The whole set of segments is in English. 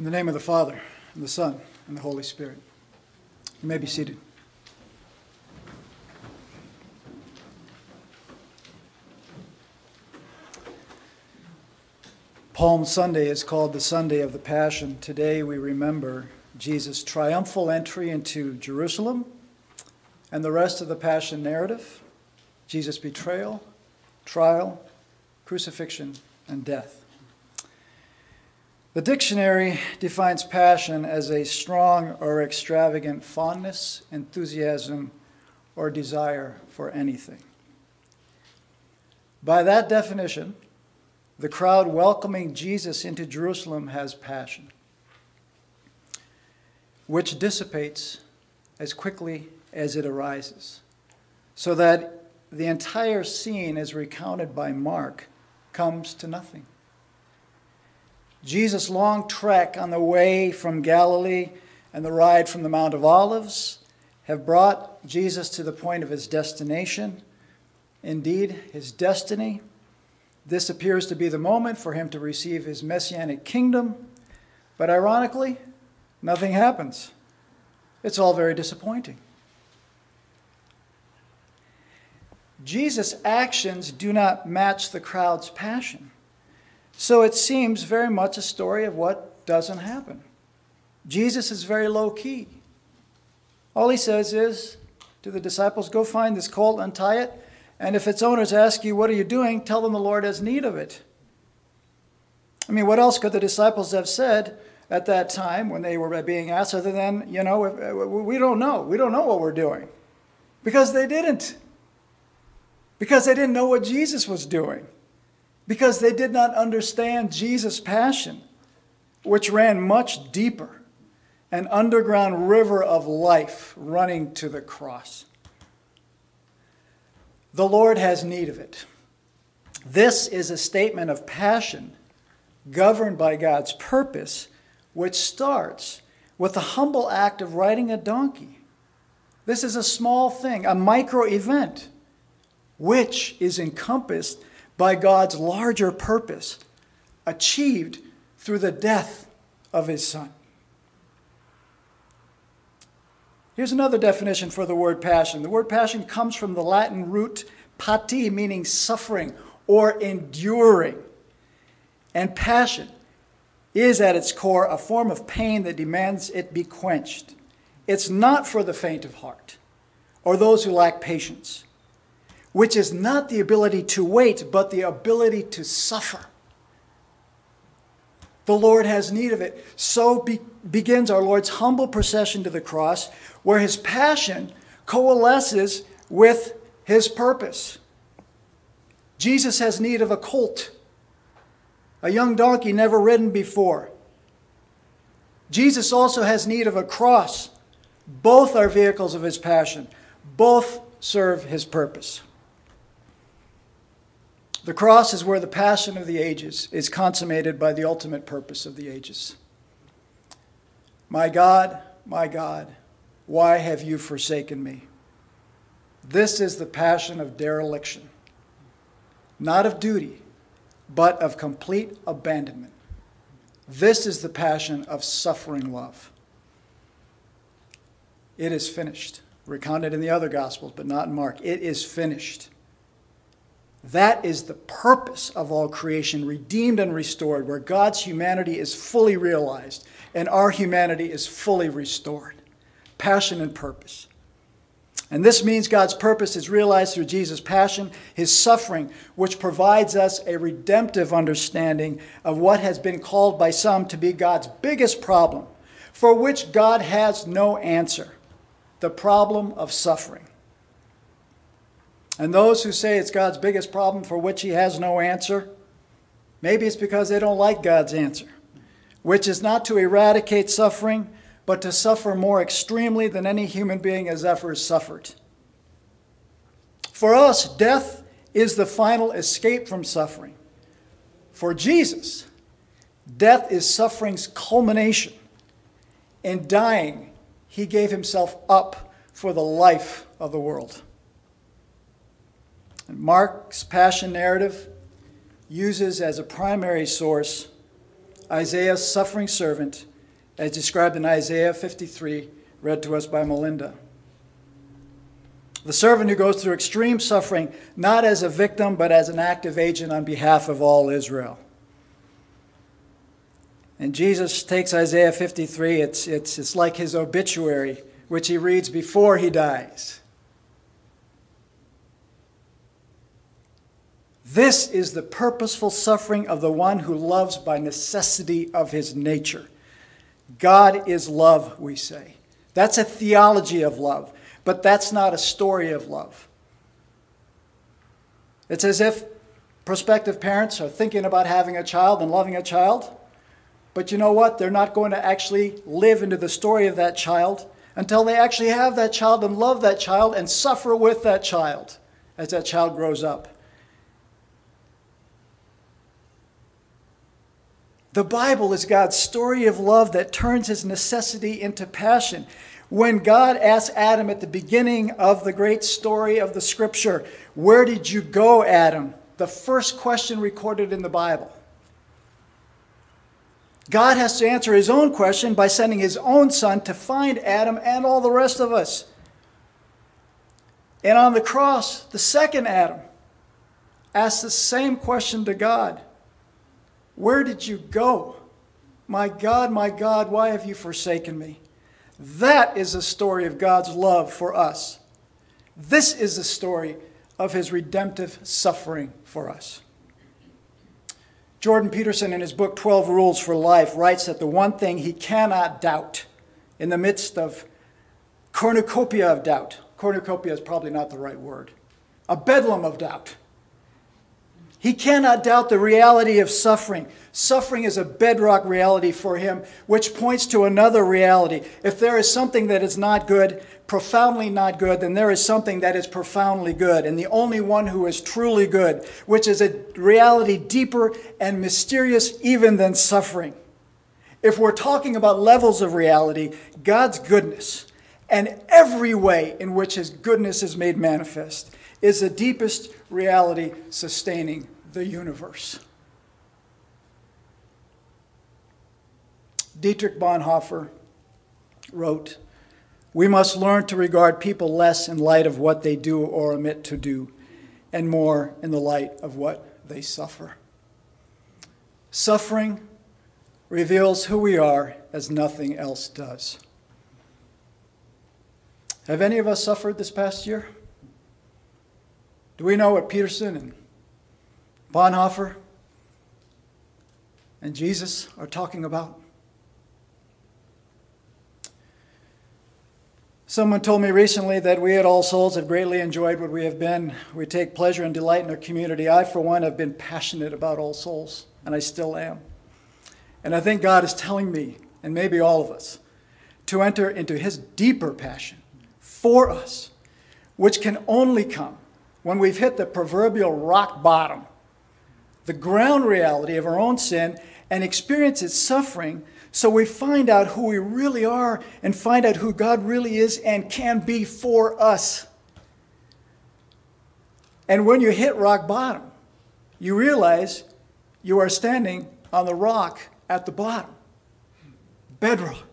In the name of the Father, and the Son, and the Holy Spirit. You may be seated. Palm Sunday is called the Sunday of the Passion. Today we remember Jesus' triumphal entry into Jerusalem and the rest of the Passion narrative Jesus' betrayal, trial, crucifixion, and death. The dictionary defines passion as a strong or extravagant fondness, enthusiasm, or desire for anything. By that definition, the crowd welcoming Jesus into Jerusalem has passion, which dissipates as quickly as it arises, so that the entire scene, as recounted by Mark, comes to nothing. Jesus' long trek on the way from Galilee and the ride from the Mount of Olives have brought Jesus to the point of his destination, indeed, his destiny. This appears to be the moment for him to receive his messianic kingdom, but ironically, nothing happens. It's all very disappointing. Jesus' actions do not match the crowd's passion. So it seems very much a story of what doesn't happen. Jesus is very low key. All he says is to the disciples, Go find this colt, untie it, and if its owners ask you, What are you doing? tell them the Lord has need of it. I mean, what else could the disciples have said at that time when they were being asked other than, You know, uh, we don't know. We don't know what we're doing. Because they didn't. Because they didn't know what Jesus was doing because they did not understand Jesus' passion, which ran much deeper, an underground river of life running to the cross. The Lord has need of it. This is a statement of passion governed by God's purpose, which starts with the humble act of riding a donkey. This is a small thing, a micro event, which is encompassed by God's larger purpose, achieved through the death of his son. Here's another definition for the word passion. The word passion comes from the Latin root pati, meaning suffering or enduring. And passion is at its core a form of pain that demands it be quenched. It's not for the faint of heart or those who lack patience which is not the ability to wait, but the ability to suffer. The Lord has need of it. So be- begins our Lord's humble procession to the cross, where his passion coalesces with his purpose. Jesus has need of a colt, a young donkey never ridden before. Jesus also has need of a cross. Both are vehicles of his passion, both serve his purpose. The cross is where the passion of the ages is consummated by the ultimate purpose of the ages. My God, my God, why have you forsaken me? This is the passion of dereliction, not of duty, but of complete abandonment. This is the passion of suffering love. It is finished. Recounted in the other Gospels, but not in Mark. It is finished. That is the purpose of all creation, redeemed and restored, where God's humanity is fully realized and our humanity is fully restored. Passion and purpose. And this means God's purpose is realized through Jesus' passion, his suffering, which provides us a redemptive understanding of what has been called by some to be God's biggest problem, for which God has no answer the problem of suffering. And those who say it's God's biggest problem for which he has no answer, maybe it's because they don't like God's answer, which is not to eradicate suffering, but to suffer more extremely than any human being has ever suffered. For us, death is the final escape from suffering. For Jesus, death is suffering's culmination. In dying, he gave himself up for the life of the world. Mark's passion narrative uses as a primary source Isaiah's suffering servant as described in Isaiah 53, read to us by Melinda. The servant who goes through extreme suffering, not as a victim, but as an active agent on behalf of all Israel. And Jesus takes Isaiah 53, it's, it's, it's like his obituary, which he reads before he dies. This is the purposeful suffering of the one who loves by necessity of his nature. God is love, we say. That's a theology of love, but that's not a story of love. It's as if prospective parents are thinking about having a child and loving a child, but you know what? They're not going to actually live into the story of that child until they actually have that child and love that child and suffer with that child as that child grows up. The Bible is God's story of love that turns his necessity into passion. When God asked Adam at the beginning of the great story of the scripture, Where did you go, Adam? The first question recorded in the Bible. God has to answer his own question by sending his own son to find Adam and all the rest of us. And on the cross, the second Adam asks the same question to God where did you go? My God, my God, why have you forsaken me? That is the story of God's love for us. This is the story of his redemptive suffering for us. Jordan Peterson, in his book 12 Rules for Life, writes that the one thing he cannot doubt in the midst of cornucopia of doubt, cornucopia is probably not the right word, a bedlam of doubt he cannot doubt the reality of suffering. Suffering is a bedrock reality for him, which points to another reality. If there is something that is not good, profoundly not good, then there is something that is profoundly good, and the only one who is truly good, which is a reality deeper and mysterious even than suffering. If we're talking about levels of reality, God's goodness and every way in which his goodness is made manifest is the deepest reality sustaining the universe. Dietrich Bonhoeffer wrote, We must learn to regard people less in light of what they do or omit to do, and more in the light of what they suffer. Suffering reveals who we are as nothing else does. Have any of us suffered this past year? Do we know what Peterson and Bonhoeffer and Jesus are talking about? Someone told me recently that we at All Souls have greatly enjoyed what we have been. We take pleasure and delight in our community. I, for one, have been passionate about All Souls, and I still am. And I think God is telling me, and maybe all of us, to enter into His deeper passion for us, which can only come when we've hit the proverbial rock bottom, the ground reality of our own sin, and experience its suffering, so we find out who we really are and find out who God really is and can be for us. And when you hit rock bottom, you realize you are standing on the rock at the bottom, bedrock.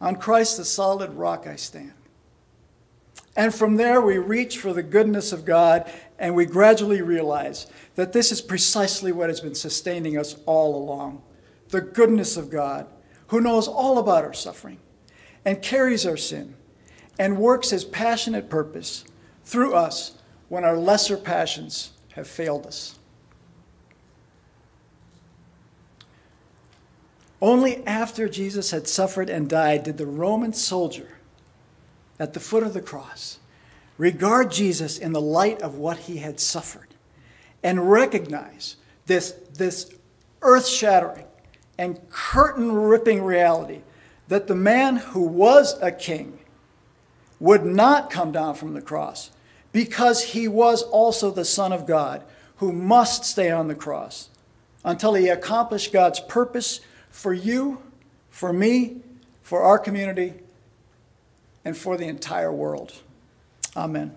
On Christ, the solid rock, I stand. And from there, we reach for the goodness of God and we gradually realize that this is precisely what has been sustaining us all along the goodness of God, who knows all about our suffering and carries our sin and works his passionate purpose through us when our lesser passions have failed us. Only after Jesus had suffered and died did the Roman soldier at the foot of the cross, regard Jesus in the light of what he had suffered, and recognize this, this earth shattering and curtain ripping reality that the man who was a king would not come down from the cross because he was also the Son of God who must stay on the cross until he accomplished God's purpose for you, for me, for our community, and for the entire world. Amen.